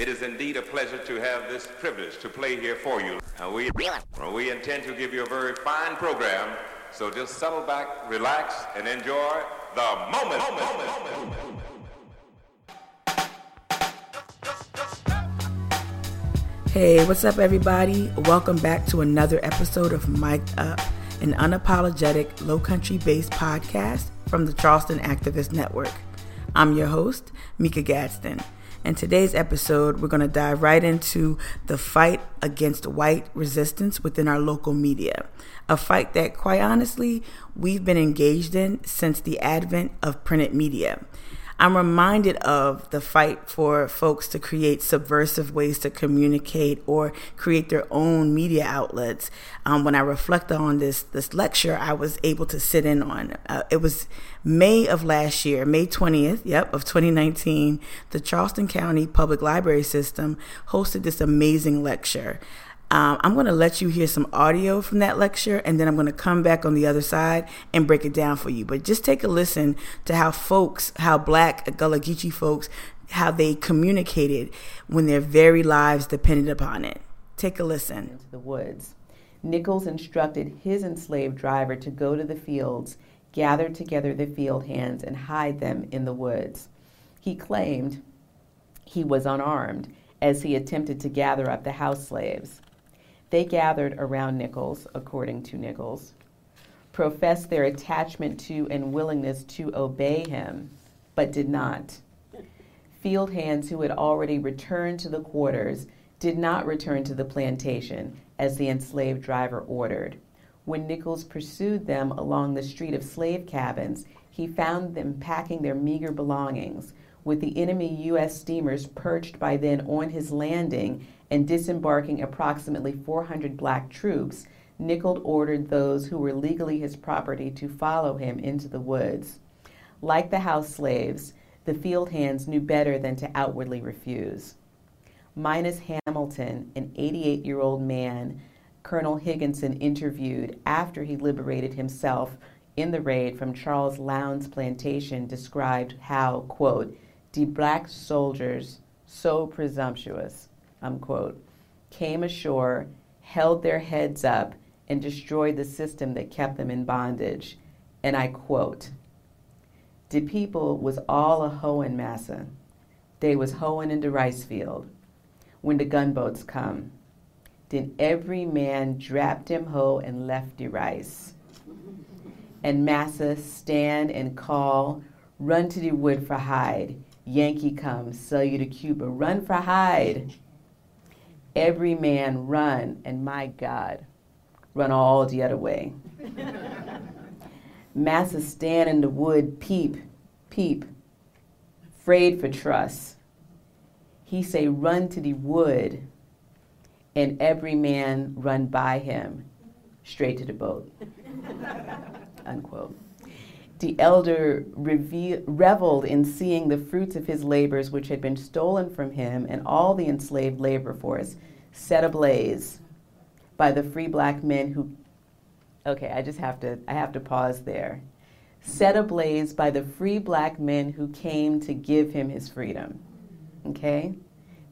It is indeed a pleasure to have this privilege to play here for you. We, we intend to give you a very fine program, so just settle back, relax, and enjoy the moment. moment, moment, moment. Hey, what's up, everybody? Welcome back to another episode of Mic'd Up, an unapologetic, low country based podcast from the Charleston Activist Network. I'm your host, Mika Gadsden. In today's episode, we're going to dive right into the fight against white resistance within our local media. A fight that, quite honestly, we've been engaged in since the advent of printed media. I'm reminded of the fight for folks to create subversive ways to communicate or create their own media outlets. Um, when I reflect on this this lecture, I was able to sit in on. Uh, it was May of last year, May 20th, yep, of 2019. The Charleston County Public Library System hosted this amazing lecture. Um, I'm going to let you hear some audio from that lecture, and then I'm going to come back on the other side and break it down for you. But just take a listen to how folks, how Black Gullah Geechee folks, how they communicated when their very lives depended upon it. Take a listen. Into the woods. Nichols instructed his enslaved driver to go to the fields, gather together the field hands, and hide them in the woods. He claimed he was unarmed as he attempted to gather up the house slaves. They gathered around Nichols, according to Nichols, professed their attachment to and willingness to obey him, but did not. Field hands who had already returned to the quarters did not return to the plantation as the enslaved driver ordered. When Nichols pursued them along the street of slave cabins, he found them packing their meager belongings, with the enemy U.S. steamers perched by then on his landing and disembarking approximately 400 black troops, Nichols ordered those who were legally his property to follow him into the woods. Like the house slaves, the field hands knew better than to outwardly refuse. Minus Hamilton, an 88 year old man, Colonel Higginson interviewed after he liberated himself in the raid from Charles Lowndes plantation, described how, quote, the black soldiers so presumptuous unquote, came ashore, held their heads up, and destroyed the system that kept them in bondage. And I quote, De people was all a hoeing massa. They was hoeing in rice field when the gunboats come. Then every man drapped him hoe and left the rice. And massa stand and call, run to the wood for hide. Yankee come, sell you to Cuba, run for hide every man run, and my God, run all the other way. Massa stand in the wood, peep, peep, afraid for trust. He say, run to the wood, and every man run by him, straight to the boat. Unquote. The elder reve- reveled in seeing the fruits of his labors, which had been stolen from him, and all the enslaved labor force set ablaze by the free black men who. Okay, I just have to. I have to pause there. Set ablaze by the free black men who came to give him his freedom. Okay,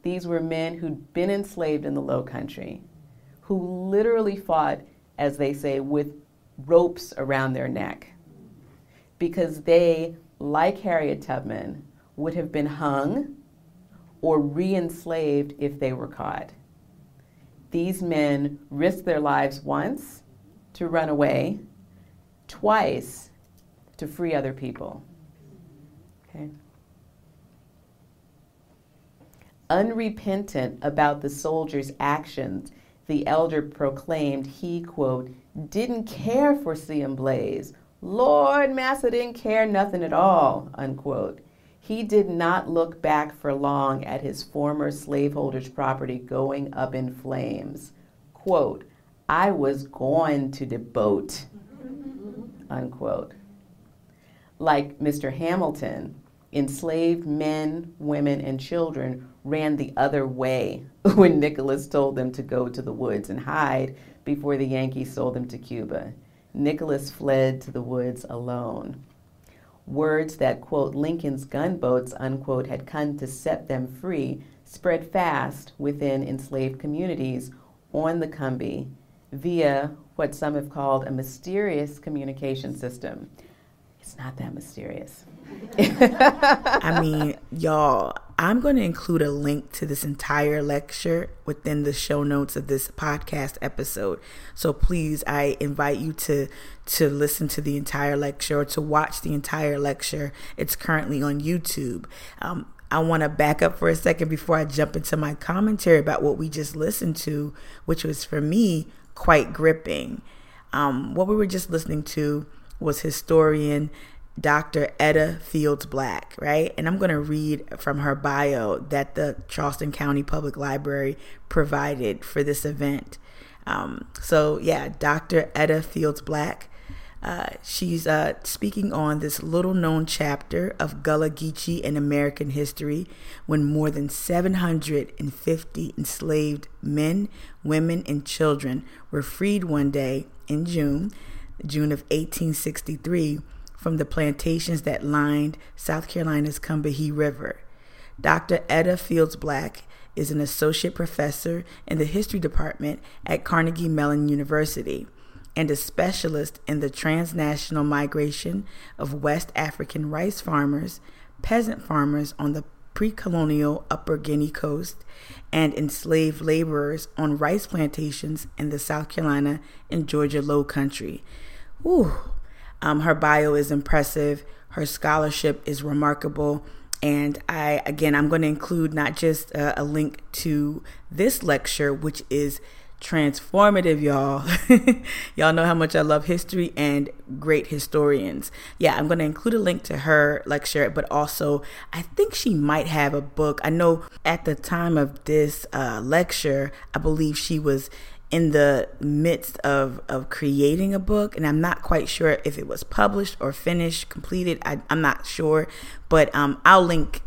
these were men who'd been enslaved in the Low Country, who literally fought, as they say, with ropes around their neck because they, like Harriet Tubman, would have been hung or re enslaved if they were caught. These men risked their lives once to run away, twice to free other people. Okay? Unrepentant about the soldiers' actions, the elder proclaimed he, quote, didn't care for seeing Blaze Lord Massa didn't care nothing at all, unquote. He did not look back for long at his former slaveholder's property going up in flames. Quote, I was going to the boat, unquote. Like Mr. Hamilton, enslaved men, women, and children ran the other way when Nicholas told them to go to the woods and hide before the Yankees sold them to Cuba. Nicholas fled to the woods alone. Words that, quote, Lincoln's gunboats, unquote, had come to set them free spread fast within enslaved communities on the Combahee via what some have called a mysterious communication system. It's not that mysterious. I mean, y'all, I'm going to include a link to this entire lecture within the show notes of this podcast episode. So please, I invite you to to listen to the entire lecture or to watch the entire lecture. It's currently on YouTube. Um, I want to back up for a second before I jump into my commentary about what we just listened to, which was for me quite gripping. Um, what we were just listening to was historian Dr. Edda Fields Black, right? And I'm going to read from her bio that the Charleston County Public Library provided for this event. Um, so, yeah, Dr. Edda Fields Black. Uh, she's uh, speaking on this little known chapter of Gullah Geechee in American history when more than 750 enslaved men, women, and children were freed one day in June, June of 1863 from the plantations that lined South Carolina's Combahee River. Dr. Edda Fields Black is an associate professor in the history department at Carnegie Mellon University and a specialist in the transnational migration of West African rice farmers, peasant farmers on the pre colonial Upper Guinea coast, and enslaved laborers on rice plantations in the South Carolina and Georgia Low Country. Ooh, um, her bio is impressive. Her scholarship is remarkable. And I, again, I'm going to include not just a, a link to this lecture, which is transformative, y'all. y'all know how much I love history and great historians. Yeah, I'm going to include a link to her lecture, but also I think she might have a book. I know at the time of this uh, lecture, I believe she was in the midst of of creating a book and i'm not quite sure if it was published or finished completed I, am not sure but um, i'll link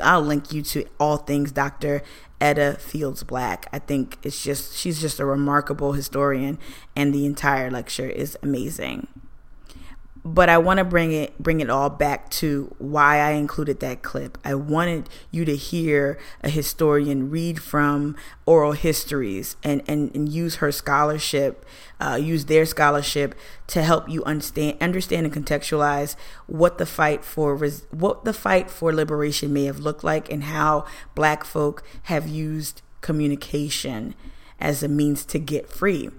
i'll link you to all things dr edda fields black. I think it's just she's just a remarkable historian and the entire lecture is amazing but I want to bring it bring it all back to why I included that clip. I wanted you to hear a historian read from oral histories and and, and use her scholarship, uh, use their scholarship to help you understand understand and contextualize what the fight for res, what the fight for liberation may have looked like and how Black folk have used communication as a means to get free,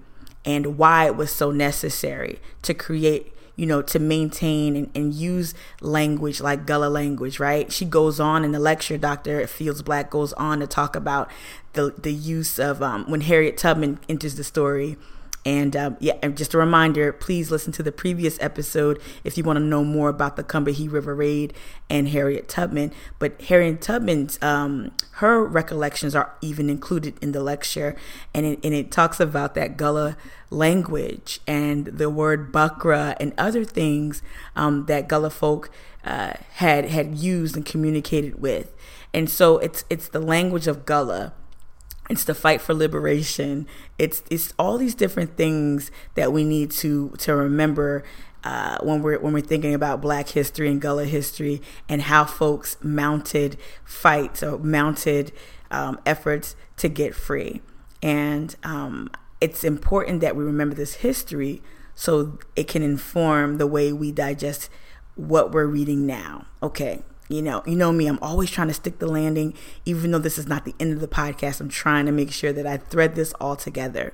and why it was so necessary to create you know, to maintain and, and use language like Gullah language, right? She goes on in the lecture, Dr. Fields Black goes on to talk about the, the use of um, when Harriet Tubman enters the story and um, yeah, and just a reminder, please listen to the previous episode if you want to know more about the Combahee River Raid and Harriet Tubman. But Harriet Tubman's, um, her recollections are even included in the lecture, and it, and it talks about that Gullah language and the word Buckra and other things um, that Gullah folk uh, had had used and communicated with. And so it's it's the language of Gullah it's the fight for liberation. It's it's all these different things that we need to to remember uh, when we're when we're thinking about Black history and Gullah history and how folks mounted fights or mounted um, efforts to get free, and um, it's important that we remember this history so it can inform the way we digest what we're reading now. Okay, you know, you know me, I'm always trying to stick the landing. Even though this is not the end of the podcast, I'm trying to make sure that I thread this all together.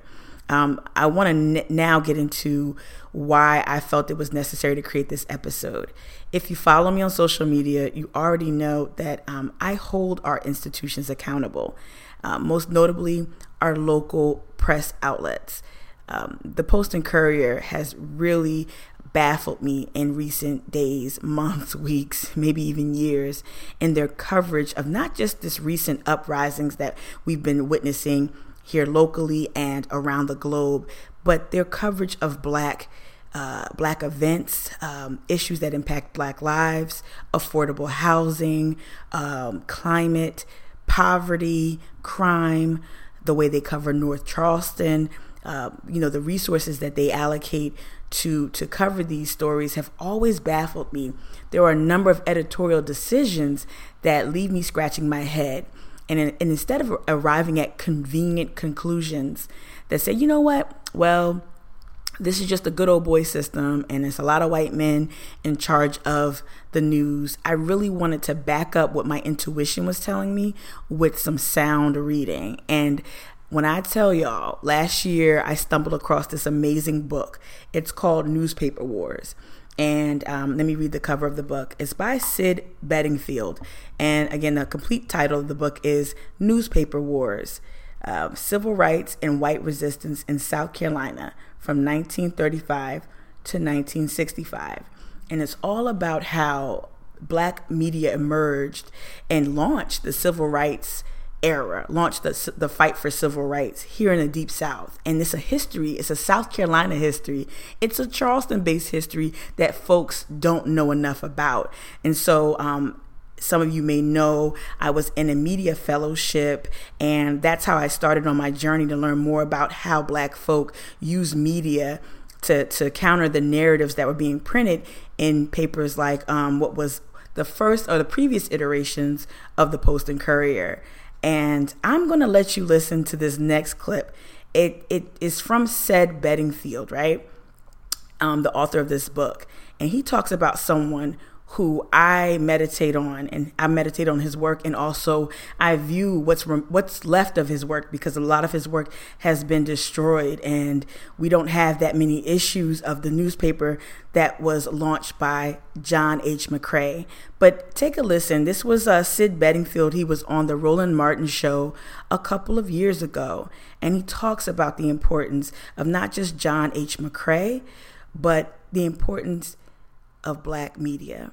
Um, I want to n- now get into why I felt it was necessary to create this episode. If you follow me on social media, you already know that um, I hold our institutions accountable, uh, most notably our local press outlets. Um, the Post and Courier has really baffled me in recent days, months, weeks, maybe even years in their coverage of not just this recent uprisings that we've been witnessing here locally and around the globe, but their coverage of black uh, black events, um, issues that impact black lives, affordable housing, um, climate, poverty, crime, the way they cover North Charleston, uh, you know, the resources that they allocate to to cover these stories have always baffled me. There are a number of editorial decisions that leave me scratching my head. And, and instead of arriving at convenient conclusions that say, you know what, well, this is just a good old boy system and it's a lot of white men in charge of the news. I really wanted to back up what my intuition was telling me with some sound reading. And when I tell y'all, last year I stumbled across this amazing book. It's called Newspaper Wars. And um, let me read the cover of the book. It's by Sid Bedingfield. And again, the complete title of the book is Newspaper Wars uh, Civil Rights and White Resistance in South Carolina from 1935 to 1965. And it's all about how black media emerged and launched the civil rights era, launched the, the fight for civil rights here in the Deep South. And it's a history, it's a South Carolina history, it's a Charleston based history that folks don't know enough about. And so, um, some of you may know I was in a media fellowship, and that's how I started on my journey to learn more about how Black folk use media to, to counter the narratives that were being printed in papers like um, what was the first or the previous iterations of the Post and Courier. And I'm going to let you listen to this next clip. It, it is from Sid Bedingfield, right? Um, the author of this book. And he talks about someone who I meditate on, and I meditate on his work, and also I view what's what's left of his work because a lot of his work has been destroyed, and we don't have that many issues of the newspaper that was launched by John H. McCray. But take a listen. This was uh, Sid Bedingfield. He was on the Roland Martin show a couple of years ago, and he talks about the importance of not just John H. McCray, but the importance of black media.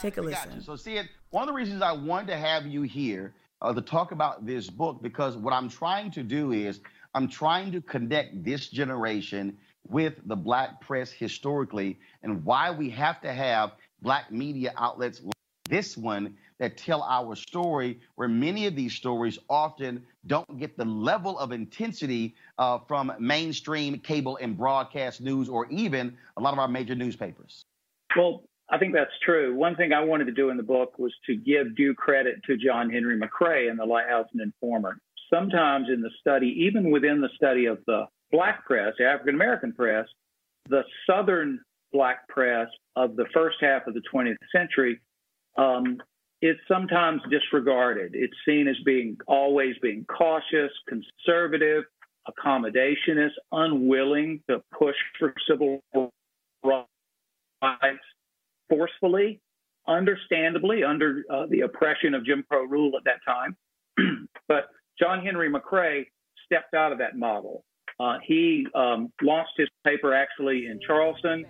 Take a listen. So, see it. One of the reasons I wanted to have you here uh, to talk about this book because what I'm trying to do is I'm trying to connect this generation with the black press historically and why we have to have black media outlets like this one that tell our story, where many of these stories often don't get the level of intensity uh, from mainstream cable and broadcast news or even a lot of our major newspapers. Well, I think that's true. One thing I wanted to do in the book was to give due credit to John Henry McCray and the Lighthouse and Informer. Sometimes in the study, even within the study of the black press, the African American press, the Southern black press of the first half of the 20th century um, sometimes disregarded. It's seen as being always being cautious, conservative, accommodationist, unwilling to push for civil rights forcefully, understandably, under uh, the oppression of Jim Crow rule at that time. but John Henry McCray stepped out of that model. Uh, he um, launched his paper actually in Charleston,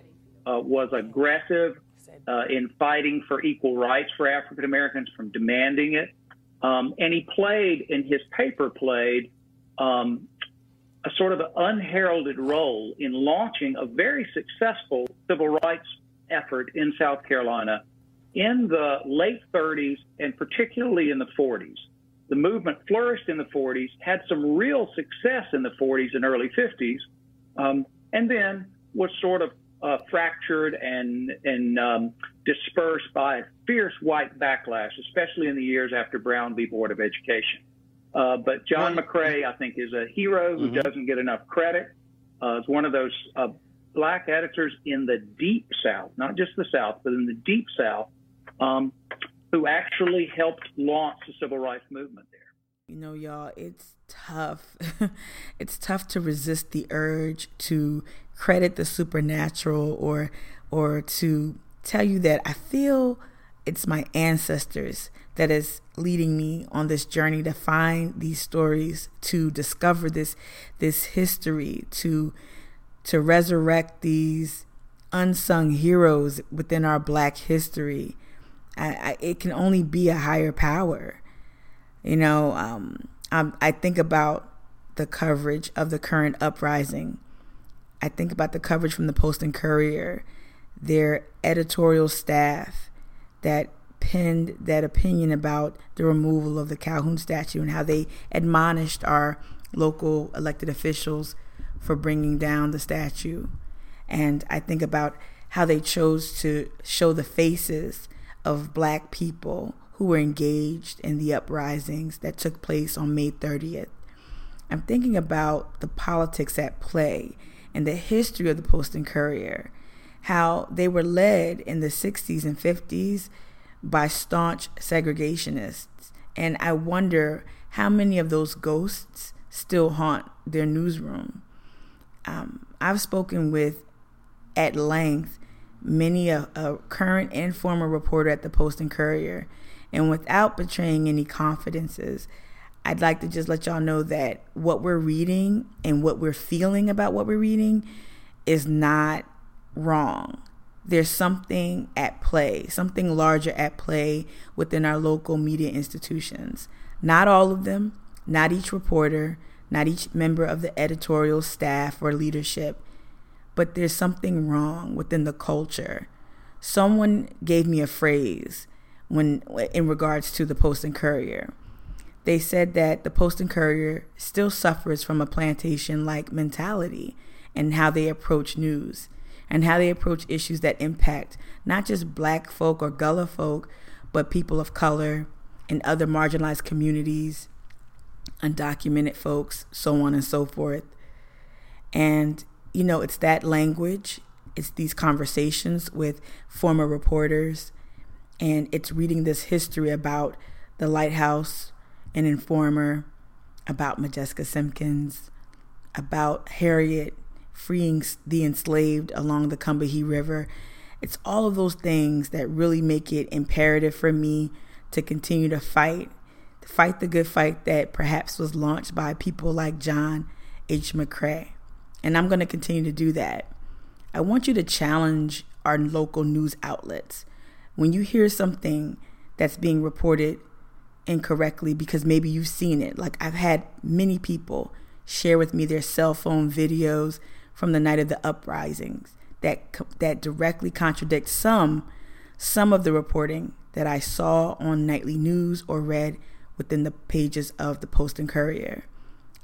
uh, was aggressive uh, in fighting for equal rights for African Americans from demanding it. Um, and he played, in his paper, played um, a sort of unheralded role in launching a very successful civil rights effort in South Carolina in the late 30s and particularly in the 40s. The movement flourished in the 40s, had some real success in the 40s and early 50s, um, and then was sort of uh, fractured and and um, dispersed by a fierce white backlash, especially in the years after Brown v. Board of Education. Uh, but John McCray, I think, is a hero who mm-hmm. doesn't get enough credit. Uh, is one of those uh, black editors in the deep South, not just the South, but in the deep South, um, who actually helped launch the civil rights movement there. You know, y'all, it's tough. it's tough to resist the urge to credit the supernatural or or to tell you that I feel it's my ancestors that is leading me on this journey to find these stories, to discover this this history, to to resurrect these unsung heroes within our black history. I, I, it can only be a higher power. You know, um, I, I think about the coverage of the current uprising. I think about the coverage from the Post and Courier, their editorial staff that penned that opinion about the removal of the Calhoun statue and how they admonished our local elected officials for bringing down the statue. And I think about how they chose to show the faces of black people who were engaged in the uprisings that took place on May 30th. I'm thinking about the politics at play and the history of the Post and Courier, how they were led in the 60s and 50s by staunch segregationists. And I wonder how many of those ghosts still haunt their newsroom. Um, I've spoken with at length many a, a, current and former reporter at the Post and Courier, and without betraying any confidences, I'd like to just let y'all know that what we're reading and what we're feeling about what we're reading is not wrong. There's something at play, something larger at play within our local media institutions. Not all of them, not each reporter, not each member of the editorial staff or leadership, but there's something wrong within the culture. Someone gave me a phrase when in regards to the Post and Courier they said that the Post and Courier still suffers from a plantation like mentality and how they approach news and how they approach issues that impact not just black folk or Gullah folk, but people of color and other marginalized communities, undocumented folks, so on and so forth. And, you know, it's that language, it's these conversations with former reporters, and it's reading this history about the lighthouse and informer about Modjeska Simkins, about Harriet freeing the enslaved along the Combahee River. It's all of those things that really make it imperative for me to continue to fight, fight the good fight that perhaps was launched by people like John H. McCray. And I'm going to continue to do that. I want you to challenge our local news outlets. When you hear something that's being reported incorrectly because maybe you've seen it. Like I've had many people share with me their cell phone videos from the night of the uprisings that that directly contradict some some of the reporting that I saw on nightly news or read within the pages of the Post and Courier.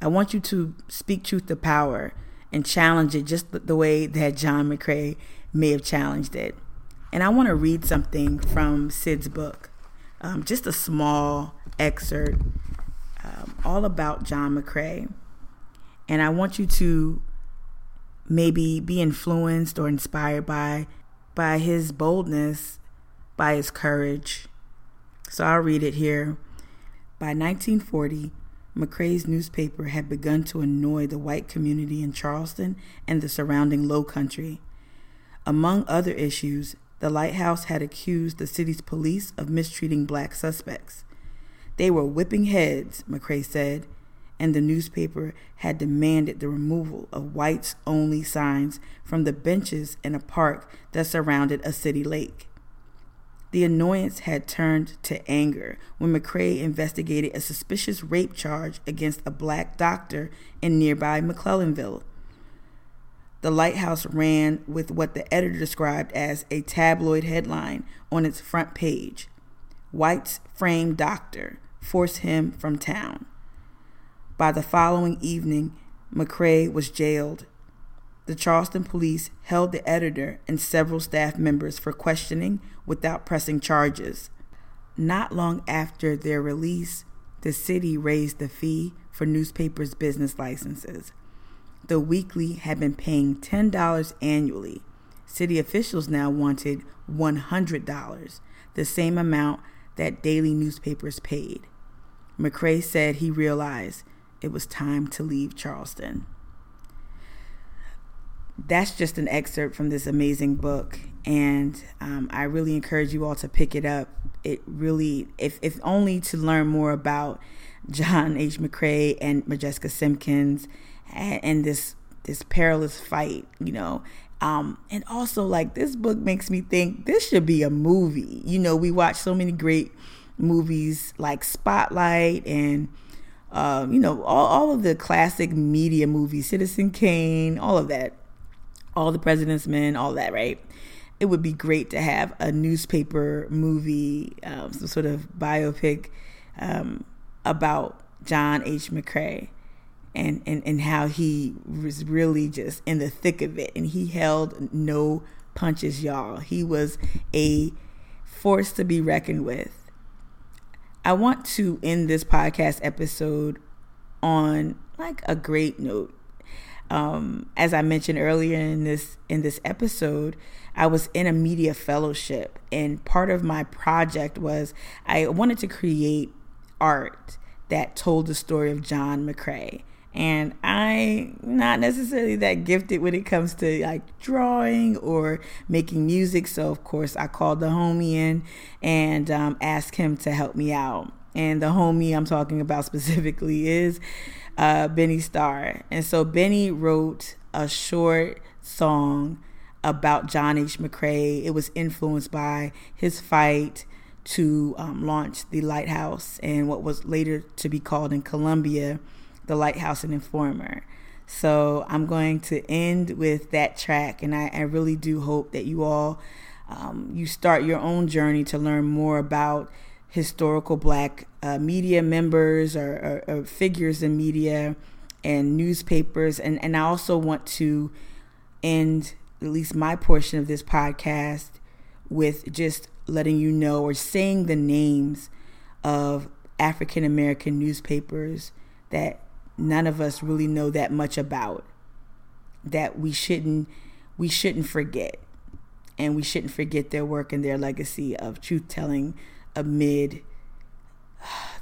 I want you to speak truth to power and challenge it just the way that John McCray may have challenged it. And I want to read something from Sid's book um, just a small excerpt um, all about John McCray. And I want you to maybe be influenced or inspired by by his boldness, by his courage. So I'll read it here. By 1940, McCray's newspaper had begun to annoy the white community in Charleston and the surrounding low country. Among other issues, the lighthouse had accused the city's police of mistreating black suspects. They were whipping heads, McCray said, and the newspaper had demanded the removal of whites only signs from the benches in a park that surrounded a city lake. The annoyance had turned to anger when McCray investigated a suspicious rape charge against a black doctor in nearby McClellanville the lighthouse ran with what the editor described as a tabloid headline on its front page White's framed doctor forced him from town. By the following evening, McCray was jailed. The Charleston police held the editor and several staff members for questioning without pressing charges. Not long after their release, the city raised the fee for newspapers' business licenses. The weekly had been paying $10 annually. City officials now wanted $100, the same amount that daily newspapers paid. McCray said he realized it was time to leave Charleston. That's just an excerpt from this amazing book, and um, I really encourage you all to pick it up. It really, if, if only to learn more about John H. McCray and Modjeska Simkins and this this perilous fight, you know. Um, and also like this book makes me think this should be a movie. You know, we watch so many great movies like Spotlight and um, you know, all, all of the classic media movies, Citizen Kane, all of that, all the President's Men, all that, right? It would be great to have a newspaper movie, um, some sort of biopic um, about John H. McCray and, and, and how he was really just in the thick of it and he held no punches, y'all. He was a force to be reckoned with. I want to end this podcast episode on like a great note. Um, as I mentioned earlier in this in this episode, I was in a media fellowship, and part of my project was I wanted to create art that told the story of John McCray. And I'm not necessarily that gifted when it comes to like drawing or making music. So of course I called the homie in and um, asked him to help me out. And the homie I'm talking about specifically is uh, Benny Starr. And so Benny wrote a short song about John H. McCray. It was influenced by his fight to um, launch the Lighthouse and what was later to be called in Columbia, the Lighthouse and Informer. So I'm going to end with that track, and I, I really do hope that you all um, you start your own journey to learn more about historical Black uh, media members or, or, or figures in media and newspapers, and and I also want to end at least my portion of this podcast with just letting you know or saying the names of African American newspapers that none of us really know that much about that we shouldn't we shouldn't forget. And we shouldn't forget their work and their legacy of truth telling amid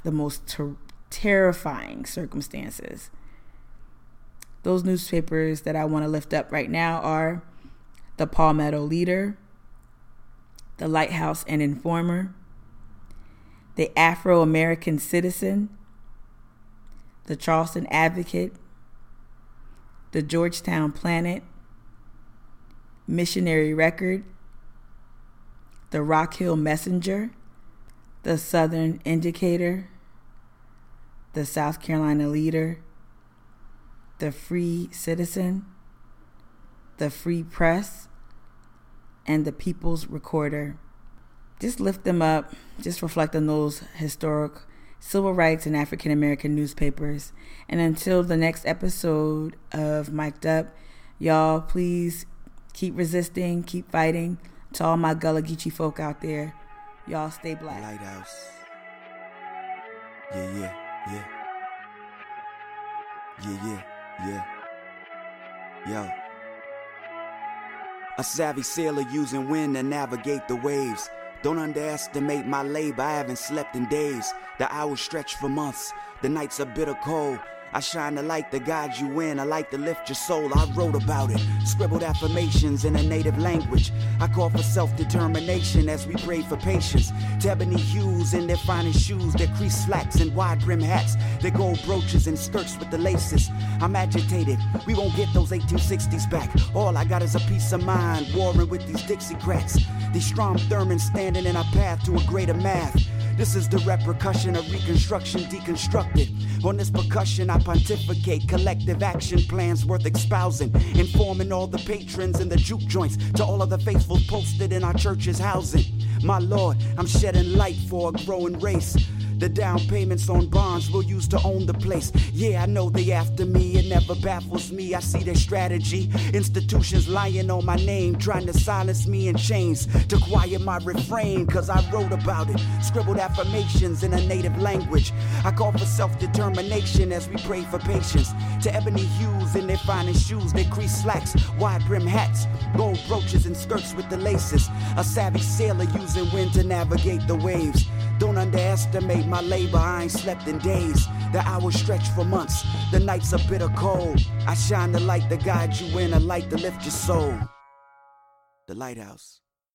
the most ter- terrifying circumstances. Those newspapers that I want to lift up right now are the Palmetto Leader, the Lighthouse and Informer, the Afro American Citizen, the Charleston Advocate, the Georgetown Planet, Missionary Record, the Rock Hill Messenger, the Southern Indicator, the South Carolina Leader, the Free Citizen, the Free Press, and the People's Recorder. Just lift them up, just reflect on those historic civil rights and African American newspapers. And until the next episode of Mic'd Up, y'all please keep resisting, keep fighting. To all my Gullah Geechee folk out there, y'all stay black. Lighthouse. Yeah, yeah, yeah. Yeah, yeah, yeah. Yo. A savvy sailor using wind to navigate the waves. Don't underestimate my labor, I haven't slept in days. The hours stretch for months, the nights are bitter cold. I shine the light to guide you in. I like to lift your soul. I wrote about it. Scribbled affirmations in a native language. I call for self determination as we pray for patience. Ebony hues in their finest shoes, their creased slacks and wide brim hats, their gold brooches and skirts with the laces. I'm agitated. We won't get those 1860s back. All I got is a peace of mind, warring with these Dixiecrats. These Strom Thurmond standing in our path to a greater math. This is the repercussion of reconstruction deconstructed. On this percussion, I pontificate collective action plans worth espousing, informing all the patrons in the juke joints to all of the faithful posted in our church's housing. My Lord, I'm shedding light for a growing race. The down payments on bonds we'll use to own the place. Yeah, I know they after me, it never baffles me. I see their strategy. Institutions lying on my name, trying to silence me in chains. To quiet my refrain, cause I wrote about it. Scribbled affirmations in a native language. I call for self determination as we pray for patience. To ebony hues in their finest shoes, their creased slacks, wide brim hats, gold brooches and skirts with the laces. A savage sailor using wind to navigate the waves. Don't underestimate my labor, I ain't slept in days. The hours stretch for months, the nights are bitter cold. I shine the light to guide you in, a light to lift your soul. The lighthouse.